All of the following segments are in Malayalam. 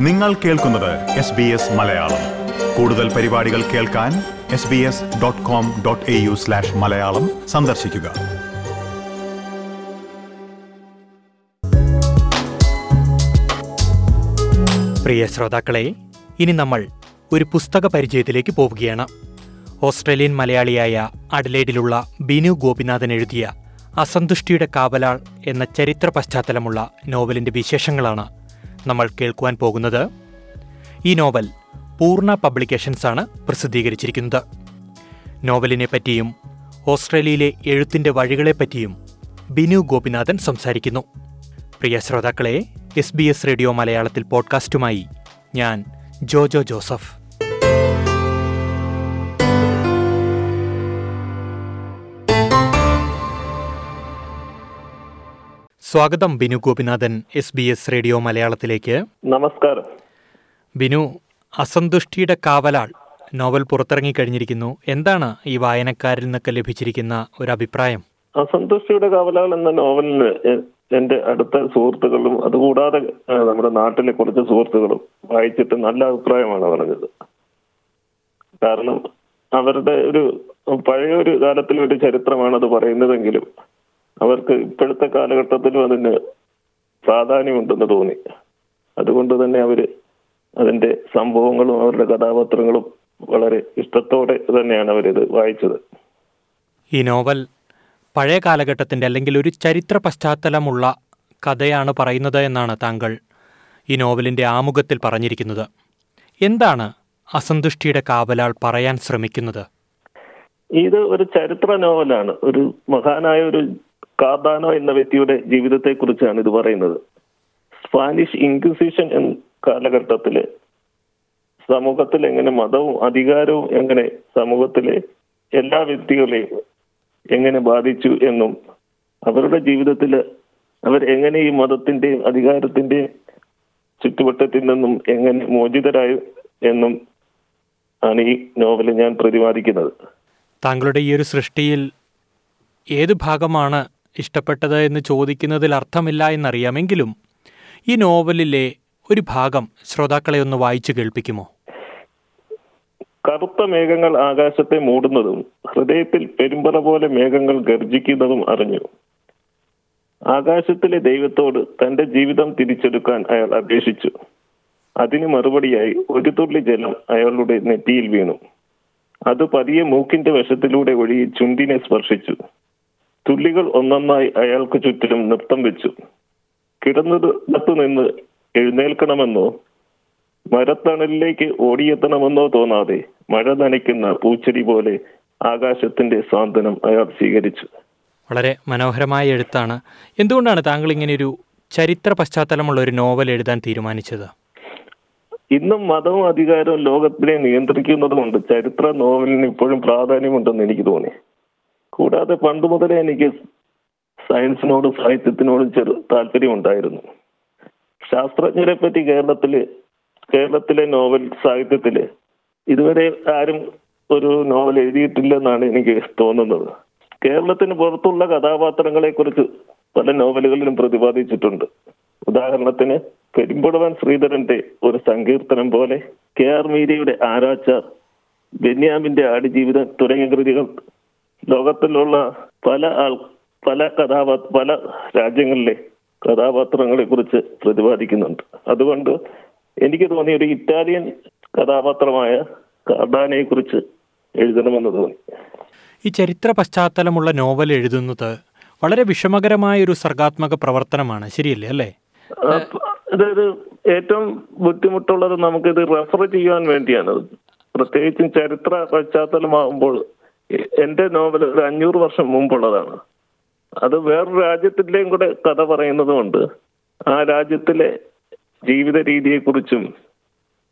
നിങ്ങൾ കേൾക്കുന്നത് എസ് ബി എസ് മലയാളം. കൂടുതൽ പരിപാടികൾ കേൾക്കാൻ S B S dot com dot A U slash Malayalam സന്ദർശിക്കുക. പ്രിയ ശ്രോതാക്കളെ ഇനി നമ്മൾ ഒരു പുസ്തക പരിചയത്തിലേക്ക് പോവുകയാണ്. ഓസ്ട്രേലിയൻ മലയാളിയായ അഡലേഡിലുള്ള ബിനു ഗോപിനാഥൻ എഴുതിയ അസന്തുഷ്ടിയുടെ കാവലാൾ എന്ന ചരിത്ര പശ്ചാത്തലമുള്ള നോവലിന്റെ വിശേഷങ്ങളാണ് നമ്മൾ കേൾക്കുവാൻ പോകുന്നത്. ഈ നോവൽ പൂർണ പബ്ലിക്കേഷൻസാണ് പ്രസിദ്ധീകരിച്ചിരിക്കുന്നത്. നോവലിനെ പറ്റിയും ഓസ്ട്രേലിയയിലെ എഴുത്തിന്റെ വഴികളെപ്പറ്റിയും ബിനു ഗോപിനാഥൻ സംസാരിക്കുന്നു. പ്രിയ ശ്രോതാക്കളെ എസ് ബി എസ് റേഡിയോ മലയാളത്തിൽ പോഡ്കാസ്റ്റുമായി ഞാൻ ജോജോ ജോസഫ്. സ്വാഗതം Binu Gopinathan S B S radio മലയാളത്തിലേക്ക്. നമസ്കാരം. ബിനു അസന്തുഷ്ടിയുടെ കാവലാൾ നോവൽ പുറത്തിറങ്ങി കഴിഞ്ഞിരിക്കുന്നു. എന്താണ് ഈ വായനക്കാരിൽ നിന്നൊക്കെ ലഭിച്ചിരിക്കുന്ന ഒരു അഭിപ്രായം? അസന്തുഷ്ടിയുടെ കാവലാൾ എന്ന നോവലിന് എന്റെ അടുത്ത സുഹൃത്തുക്കളും അതുകൂടാതെ നമ്മുടെ നാട്ടിലെ കുറച്ച് സുഹൃത്തുക്കളും വായിച്ചിട്ട് നല്ല അഭിപ്രായമാണ് പറഞ്ഞത്. കാരണം അവരുടെ ഒരു പഴയ ഒരു കാലത്തിലെ ഒരു ചരിത്രമാണ് അത് പറയുന്നതെങ്കിലും അവർക്ക് ഇപ്പോഴത്തെ കാലഘട്ടത്തിലും അതിന് പ്രാധാന്യമുണ്ടെന്ന് തോന്നി. അതുകൊണ്ട് തന്നെ അവർ അതിന്റെ സംഭവങ്ങളും അവരുടെ കഥാപാത്രങ്ങളും വളരെ ഇഷ്ടത്തോടെ തന്നെയാണ് അവരിത് വായിച്ചത്. ഈ നോവൽ പഴയ കാലഘട്ടത്തിന്റെ അല്ലെങ്കിൽ ഒരു ചരിത്ര പശ്ചാത്തലമുള്ള കഥയാണ് പറയുന്നത് എന്നാണ് താങ്കൾ ഈ നോവലിന്റെ ആമുഖത്തിൽ പറഞ്ഞിരിക്കുന്നത്. എന്താണ് അസന്തുഷ്ടിയുടെ കാവലാൾ പറയാൻ ശ്രമിക്കുന്നത്? ഇത് ഒരു ചരിത്ര നോവലാണ്. ഒരു മഹാനായ ഒരു കാർദാനോ എന്ന വ്യക്തിയുടെ ജീവിതത്തെ കുറിച്ചാണ് ഇത് പറയുന്നത്. സ്പാനിഷ് ഇൻക്വിസിഷൻ എന്ന കാലഘട്ടത്തിൽ സമൂഹത്തിൽ എങ്ങനെ മതവും അധികാരവും എങ്ങനെ സമൂഹത്തിലെ എല്ലാ വ്യക്തികളെയും എങ്ങനെ ബാധിച്ചു എന്നും അവരുടെ ജീവിതത്തിൽ അവർ എങ്ങനെ ഈ മതത്തിന്റെയും അധികാരത്തിന്റെയും ചുറ്റുവട്ടത്തിൽ നിന്നും എങ്ങനെ മോചിതരായി എന്നും ആണ് ഈ നോവൽ ഞാൻ പ്രതിപാദിക്കുന്നത്. താങ്കളുടെ ഈ ഒരു സൃഷ്ടിയിൽ ഏത് ഭാഗമാണ് ഇഷ്ടപ്പെട്ടത് എന്ന് ചോദിക്കുന്നതിൽ അർത്ഥമില്ല എന്നറിയാമെങ്കിലും ഈ നോവലിലെ ഒരു ഭാഗം ശ്രോതാക്കളെ ഒന്ന് വായിച്ചു കേൾപ്പിക്കുമോ? കറുത്ത മേഘങ്ങൾ ആകാശത്തെ മൂടുന്നതും ഹൃദയത്തിൽ പെരുമ്പറ പോലെ മേഘങ്ങൾ ഗർജിക്കുന്നതും അറിഞ്ഞു. ആകാശത്തിലെ ദൈവത്തോട് തന്റെ ജീവിതം തിരിച്ചെടുക്കാൻ അയാൾ അപേക്ഷിച്ചു. അതിന് മറുപടിയായി ഒരു തുള്ളി ജലം അയാളുടെ നെറ്റിയിൽ വീണു. അത് പതിയെ മൂക്കിന്റെ വശത്തിലൂടെ ഒഴുകി ചുണ്ടിനെ സ്പർശിച്ചു. തുള്ളികൾ ഒന്നൊന്നായി അയാൾക്ക് ചുറ്റിലും നൃത്തം വെച്ചു. കിടന്നിടത്തു നിന്ന് എഴുന്നേൽക്കണമെന്നോ മരത്തണലിലേക്ക് ഓടിയെത്തണമെന്നോ തോന്നാതെ മഴ നനയ്ക്കുന്ന പൂച്ചെടി പോലെ ആകാശത്തിന്റെ സാന്ത്വനം അയാൾ സ്വീകരിച്ചു. വളരെ മനോഹരമായ എഴുത്താണ്. എന്തുകൊണ്ടാണ് താങ്കൾ ഇങ്ങനെ ഒരു ചരിത്ര പശ്ചാത്തലമുള്ള ഒരു നോവൽ എഴുതാൻ തീരുമാനിച്ചത്? ഇന്നും മതവും അധികാരവും ലോകത്തിനെ നിയന്ത്രിക്കുന്നതുകൊണ്ട് ചരിത്ര നോവലിന് ഇപ്പോഴും പ്രാധാന്യമുണ്ടെന്ന് എനിക്ക് തോന്നി. കൂടാതെ പണ്ട് മുതലേ എനിക്ക് സയൻസിനോടും സാഹിത്യത്തിനോടും ചെറു താല്പര്യമുണ്ടായിരുന്നു. ശാസ്ത്രജ്ഞരെ പറ്റി കേരളത്തിൽ കേരളത്തിലെ നോവൽ സാഹിത്യത്തിൽ ഇതുവരെ ആരും ഒരു നോവൽ എഴുതിയിട്ടില്ലെന്നാണ് എനിക്ക് തോന്നുന്നത്. കേരളത്തിന് പുറത്തുള്ള കഥാപാത്രങ്ങളെ കുറിച്ച് പല നോവലുകളിലും പ്രതിപാദിച്ചിട്ടുണ്ട്. ഉദാഹരണത്തിന് പെരുമ്പുടവൻ ശ്രീധരന്റെ ഒരു സങ്കീർത്തനം പോലെ കെ ആർ മീരയുടെ ആരാച്ചാർ ബെന്യാമിന്റെ ആടുജീവിതം തുടങ്ങിയ കൃതികൾ ലോകത്തിലുള്ള പല ആൾ പല കഥാപാ പല രാജ്യങ്ങളിലെ കഥാപാത്രങ്ങളെ കുറിച്ച് പ്രതിപാദിക്കുന്നുണ്ട്. അതുകൊണ്ട് എനിക്ക് തോന്നിയ ഒരു ഇറ്റാലിയൻ കഥാപാത്രമായ കാർഡാനയെ കുറിച്ച് എഴുതണമെന്ന് തോന്നി. ഈ ചരിത്ര പശ്ചാത്തലമുള്ള നോവൽ എഴുതുന്നത് വളരെ വിഷമകരമായ ഒരു സർഗാത്മക പ്രവർത്തനമാണ്. ശരിയല്ലേ? അല്ലേ? അതായത് ഏറ്റവും ബുദ്ധിമുട്ടുള്ളത് നമുക്കിത് റെഫർ ചെയ്യാൻ വേണ്ടിയാണ്. പ്രത്യേകിച്ചും ചരിത്ര പശ്ചാത്തലമാകുമ്പോൾ എന്റെ നോവൽ ഒരു അഞ്ഞൂറ് വർഷം മുമ്പുള്ളതാണ്. അത് വേറൊരു രാജ്യത്തിന്റെയും കൂടെ കഥ പറയുന്നതുകൊണ്ട് ആ രാജ്യത്തിലെ ജീവിത രീതിയെക്കുറിച്ചും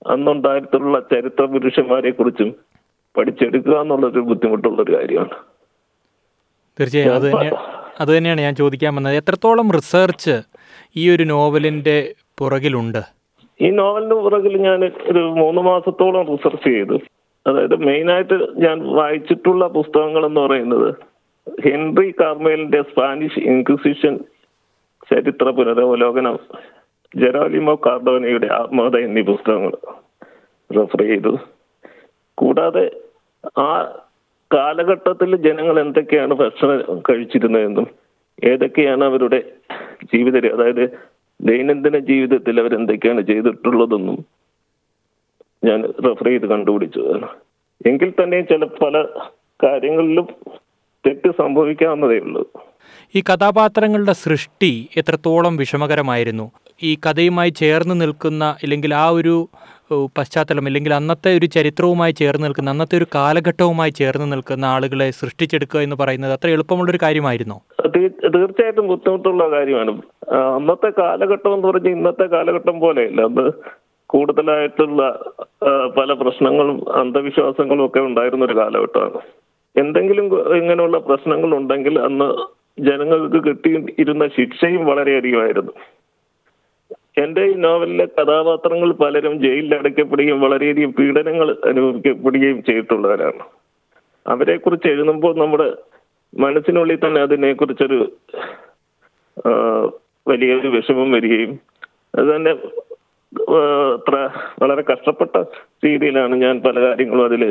അന്നുണ്ടായിട്ടുള്ള ചരിത്ര പുരുഷന്മാരെ കുറിച്ചും പഠിച്ചെടുക്കുക എന്നുള്ളൊരു ബുദ്ധിമുട്ടുള്ള ഒരു കാര്യമാണ്. തീർച്ചയായും. അത് അത് തന്നെയാണ് ഞാൻ ചോദിക്കാൻ വന്നത്. എത്രത്തോളം റിസർച്ച് ഈ ഒരു നോവലിന്റെ പുറകിലുണ്ട്? ഈ നോവലിന്റെ പുറകിൽ ഞാൻ ഒരു മൂന്ന് മാസത്തോളം റിസർച്ച് ചെയ്തു. അതായത് മെയിനായിട്ട് ഞാൻ വായിച്ചിട്ടുള്ള പുസ്തകങ്ങൾ എന്ന് പറയുന്നത് ഹെൻറി കാർമേലിന്റെ സ്പാനിഷ് ഇൻക്വിസിഷൻ ചരിത്ര പുനരവലോകനം ജെറാലിമോ കാർഡോനയുടെ ആത്മകഥ എന്നീ പുസ്തകങ്ങൾ റെഫർ ചെയ്തു. കൂടാതെ ആ കാലഘട്ടത്തിൽ ജനങ്ങൾ എന്തൊക്കെയാണ് ഭക്ഷണം കഴിച്ചിരുന്നതെന്നും ഏതൊക്കെയാണ് അവരുടെ ജീവിത അതായത് ദൈനംദിന ജീവിതത്തിൽ അവരെന്തൊക്കെയാണ് ചെയ്തിട്ടുള്ളതെന്നും ഞാൻ റെഫർ ചെയ്ത് കണ്ടുപിടിച്ചതാണ് എങ്കിൽ തന്നെയും ചില പല കാര്യങ്ങളിലും തെറ്റ് സംഭവിക്കാവുന്നതേ ഉള്ളൂ. ഈ കഥാപാത്രങ്ങളുടെ സൃഷ്ടി എത്രത്തോളം വിഷമകരമായിരുന്നു. ഈ കഥയുമായി ചേർന്ന് നിൽക്കുന്ന അല്ലെങ്കിൽ ആ ഒരു പശ്ചാത്തലം അല്ലെങ്കിൽ അന്നത്തെ ഒരു ചരിത്രവുമായി ചേർന്ന് നിൽക്കുന്ന അന്നത്തെ ഒരു കാലഘട്ടവുമായി ചേർന്ന് നിൽക്കുന്ന ആളുകളെ സൃഷ്ടിച്ചെടുക്കുക എന്ന് പറയുന്നത് അത്ര എളുപ്പമുള്ളൊരു കാര്യമായിരുന്നോ? തീർച്ചയായിട്ടും ബുദ്ധിമുട്ടുള്ള കാര്യമാണ്. അന്നത്തെ കാലഘട്ടം എന്ന് പറഞ്ഞാൽ ഇന്നത്തെ കാലഘട്ടം പോലെയല്ല. അന്ന് കൂടുതലായിട്ടുള്ള പല പ്രശ്നങ്ങളും അന്ധവിശ്വാസങ്ങളും ഒക്കെ ഉണ്ടായിരുന്ന ഒരു കാലഘട്ടമാണ്. എന്തെങ്കിലും ഇങ്ങനെയുള്ള പ്രശ്നങ്ങൾ ഉണ്ടെങ്കിൽ അന്ന് ജനങ്ങൾക്ക് കിട്ടി ഇരുന്ന ശിക്ഷയും വളരെയധികമായിരുന്നു. എന്റെ ഈ നോവലിലെ കഥാപാത്രങ്ങൾ പലരും ജയിലിൽ അടയ്ക്കപ്പെടുകയും വളരെയധികം പീഡനങ്ങൾ അനുഭവിക്കപ്പെടുകയും ചെയ്തിട്ടുള്ളവരാണ്. അവരെ കുറിച്ച് എഴുതുമ്പോൾ നമ്മുടെ മനസ്സിനുള്ളിൽ തന്നെ അതിനെ കുറിച്ചൊരു വലിയൊരു വിഷമം വരികയും അത് തന്നെ വളരെ കഷ്ടപ്പെട്ട രീതിയിലാണ് ഞാൻ പല കാര്യങ്ങളും അതിൽ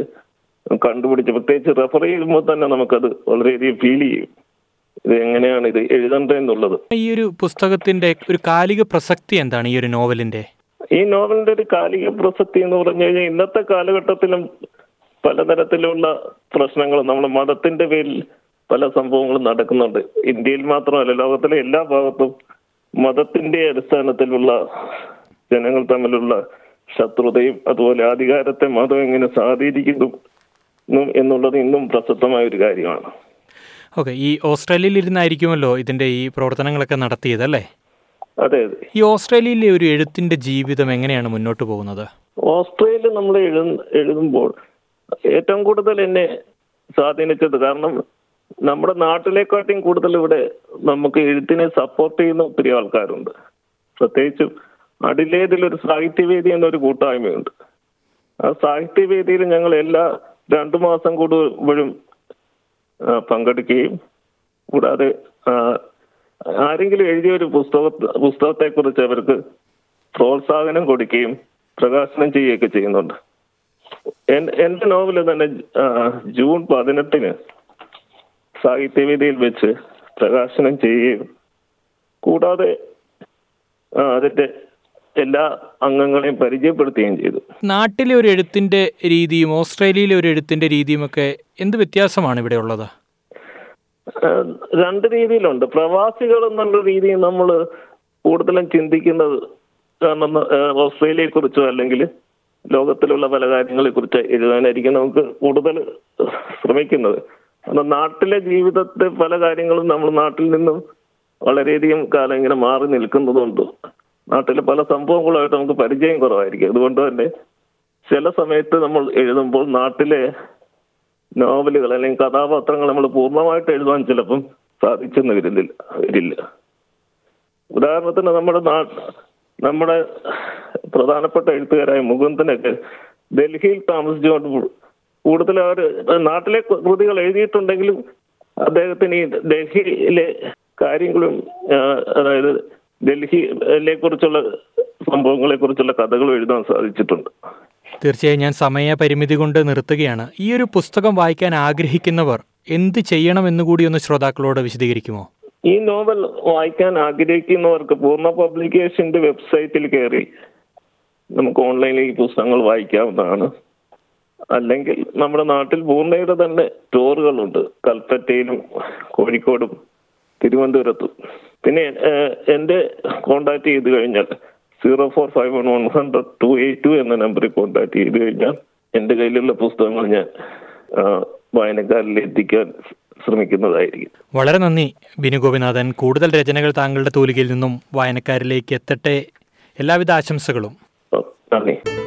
കണ്ടുപിടിച്ച് പ്രത്യേകിച്ച് റെഫർ ചെയ്യുമ്പോൾ തന്നെ നമുക്കത് വളരെയധികം ഫീൽ ചെയ്യും. ഇത് എങ്ങനെയാണ് ഇത് എഴുതേണ്ടതെന്നുള്ളത് ഈ ഒരു പുസ്തകത്തിന്റെ ഒരു കാലിക പ്രസക്തി എന്താണ് ഈ ഒരു നോവലിന്റെ? ഈ നോവലിന്റെ ഒരു കാലിക പ്രസക്തി എന്ന് പറഞ്ഞു കഴിഞ്ഞാൽ ഇന്നത്തെ കാലഘട്ടത്തിലും പലതരത്തിലുള്ള പ്രശ്നങ്ങൾ നമ്മുടെ മതത്തിന്റെ പേരിൽ പല സംഭവങ്ങളും നടക്കുന്നുണ്ട്. ഇന്ത്യയിൽ മാത്രമല്ല ലോകത്തിലെ എല്ലാ ഭാഗത്തും മതത്തിന്റെ അടിസ്ഥാനത്തിലുള്ള ജനങ്ങൾ തമ്മിലുള്ള ശത്രുതയും അതുപോലെ അധികാരത്തെ മതം എങ്ങനെ സ്വാധീനിക്കുന്നു ന്നും എന്നുള്ളത് ഇന്നും പ്രസക്തമായ ഒരു കാര്യമാണ്. ഓക്കെ ഈ ഓസ്ട്രേലിയയിൽ ഇരുന്നായിരിക്കുമല്ലോ ഇതിന്റെ ഈ പ്രവർത്തനങ്ങളൊക്കെ നടത്തിയത് അല്ലേ? അതെ അതെ. ഈ ഓസ്ട്രേലിയയിലെ ഒരു എഴുത്തിന്റെ ജീവിതം എങ്ങനെയാണ് മുന്നോട്ട് പോകുന്നത്? ഓസ്ട്രേലിയ നമ്മൾ എഴു എഴുതുമ്പോൾ ഏറ്റവും കൂടുതൽ എന്നെ സ്വാധീനിച്ചത് കാരണം നമ്മുടെ നാട്ടിലേക്കാട്ടിയും കൂടുതൽ ഇവിടെ നമുക്ക് എഴുത്തിനെ സപ്പോർട്ട് ചെയ്യുന്ന ഒത്തിരി ആൾക്കാരുണ്ട്. പ്രത്യേകിച്ചും അടിലേതിൽ ഒരു സാഹിത്യവേദി എന്നൊരു കൂട്ടായ്മയുണ്ട്. ആ സാഹിത്യവേദിയിൽ ഞങ്ങൾ എല്ലാ രണ്ടു മാസം കൂടുമ്പോഴും പങ്കെടുക്കുകയും കൂടാതെ ആരെങ്കിലും എഴുതിയ ഒരു പുസ്തക പുസ്തകത്തെ കുറിച്ച് അവർക്ക് പ്രോത്സാഹനം കൊടുക്കുകയും പ്രകാശനം ചെയ്യുകയൊക്കെ ചെയ്യുന്നുണ്ട്. എന്റെ നോവൽ തന്നെ ജൂൺ പതിനെട്ടിന് സാഹിത്യവേദിയിൽ വെച്ച് പ്രകാശനം ചെയ്യുകയും കൂടാതെ അതിന്റെ എല്ലാ അംഗങ്ങളെയും പരിചയപ്പെടുത്തുകയും ചെയ്തു. നാട്ടിലെ ഒരു എഴുത്തിന്റെ രീതിയും ഓസ്ട്രേലിയയിലെ ഒരു എഴുത്തിന്റെ രീതിയും ഒക്കെ എന്ത് വ്യത്യാസമാണ് ഇവിടെ ഉള്ളത്? രണ്ട് രീതിയിലുണ്ട്. പ്രവാസികൾ എന്നുള്ള രീതിയിൽ നമ്മൾ കൂടുതലും ചിന്തിക്കുന്നത് കാരണം ഓസ്ട്രേലിയയെ കുറിച്ചോ അല്ലെങ്കിൽ ലോകത്തിലുള്ള പല കാര്യങ്ങളെ കുറിച്ച് എഴുതാനായിരിക്കും നമുക്ക് കൂടുതൽ ശ്രമിക്കുന്നത്. കാരണം നാട്ടിലെ ജീവിതത്തെ പല കാര്യങ്ങളും നമ്മൾ നാട്ടിൽ നിന്നും വളരെയധികം കാലം ഇങ്ങനെ മാറി നിൽക്കുന്നതുകൊണ്ട് നാട്ടിലെ പല സംഭവങ്ങളുമായിട്ട് നമുക്ക് പരിചയം കുറവായിരിക്കും. അതുകൊണ്ട് തന്നെ ചില സമയത്ത് നമ്മൾ എഴുതുമ്പോൾ നാട്ടിലെ നോവലുകൾ അല്ലെങ്കിൽ കഥാപാത്രങ്ങൾ നമ്മൾ പൂർണമായിട്ട് എഴുതാൻ ചിലപ്പം സാധിച്ചെന്ന് വരുന്നില്ല വരില്ല. ഉദാഹരണത്തിന് നമ്മുടെ നമ്മുടെ പ്രധാനപ്പെട്ട എഴുത്തുകാരായ മുകുന്ദനൊക്കെ ഡൽഹിയിൽ താമസിച്ചുകൊണ്ട് കൂടുതൽ അവർ നാട്ടിലെ കൃതികൾ എഴുതിയിട്ടുണ്ടെങ്കിലും അദ്ദേഹത്തിന് ഈ ഡൽഹിയിലെ കാര്യങ്ങളും അതായത് ഡൽഹിയിലെ കുറിച്ചുള്ള സംഭവങ്ങളെ കുറിച്ചുള്ള കഥകൾ എഴുതാൻ സാധിച്ചിട്ടുണ്ട്. തീർച്ചയായും ഞാൻ സമയപരിമിതി കൊണ്ട് നിർത്തുകയാണ്. ഈ ഒരു പുസ്തകം വായിക്കാൻ ആഗ്രഹിക്കുന്നവർ എന്ത് ചെയ്യണമെന്ന് കൂടി ഒന്ന് ശ്രോതാക്കളോട് വിശദീകരിക്കുമോ? ഈ നോവൽ വായിക്കാൻ ആഗ്രഹിക്കുന്നവർക്ക് പൂർണ പബ്ലിക്കേഷന്റെ വെബ്സൈറ്റിൽ കയറി നമുക്ക് ഓൺലൈനിൽ ഈ പുസ്തകങ്ങൾ വായിക്കാവുന്നതാണ്. അല്ലെങ്കിൽ നമ്മുടെ നാട്ടിൽ പൂർണയുടെ തന്നെ സ്റ്റോറുകളുണ്ട്. കൽപ്പറ്റയിലും കോഴിക്കോടും തിരുവനന്തപുരത്തും. പിന്നെ എന്റെ എന്റെ കോണ്ടാക്ട് ചെയ്ത് കഴിഞ്ഞാൽ zero four five one one hundred two eight two എന്ന നമ്പറിൽ കോണ്ടാക്ട് ചെയ്ത് കഴിഞ്ഞാൽ എന്റെ കയ്യിലുള്ള പുസ്തകങ്ങൾ ഞാൻ വായനക്കാരിൽ എത്തിക്കാൻ ശ്രമിക്കുന്നതായിരിക്കും. വളരെ നന്ദി ബിനു ഗോപിനാഥൻ. കൂടുതൽ രചനകൾ താങ്കളുടെ തൂലികയിൽ നിന്നും വായനക്കാരിലേക്ക് എത്തട്ടെ. എല്ലാവിധ ആശംസകളും. നന്ദി.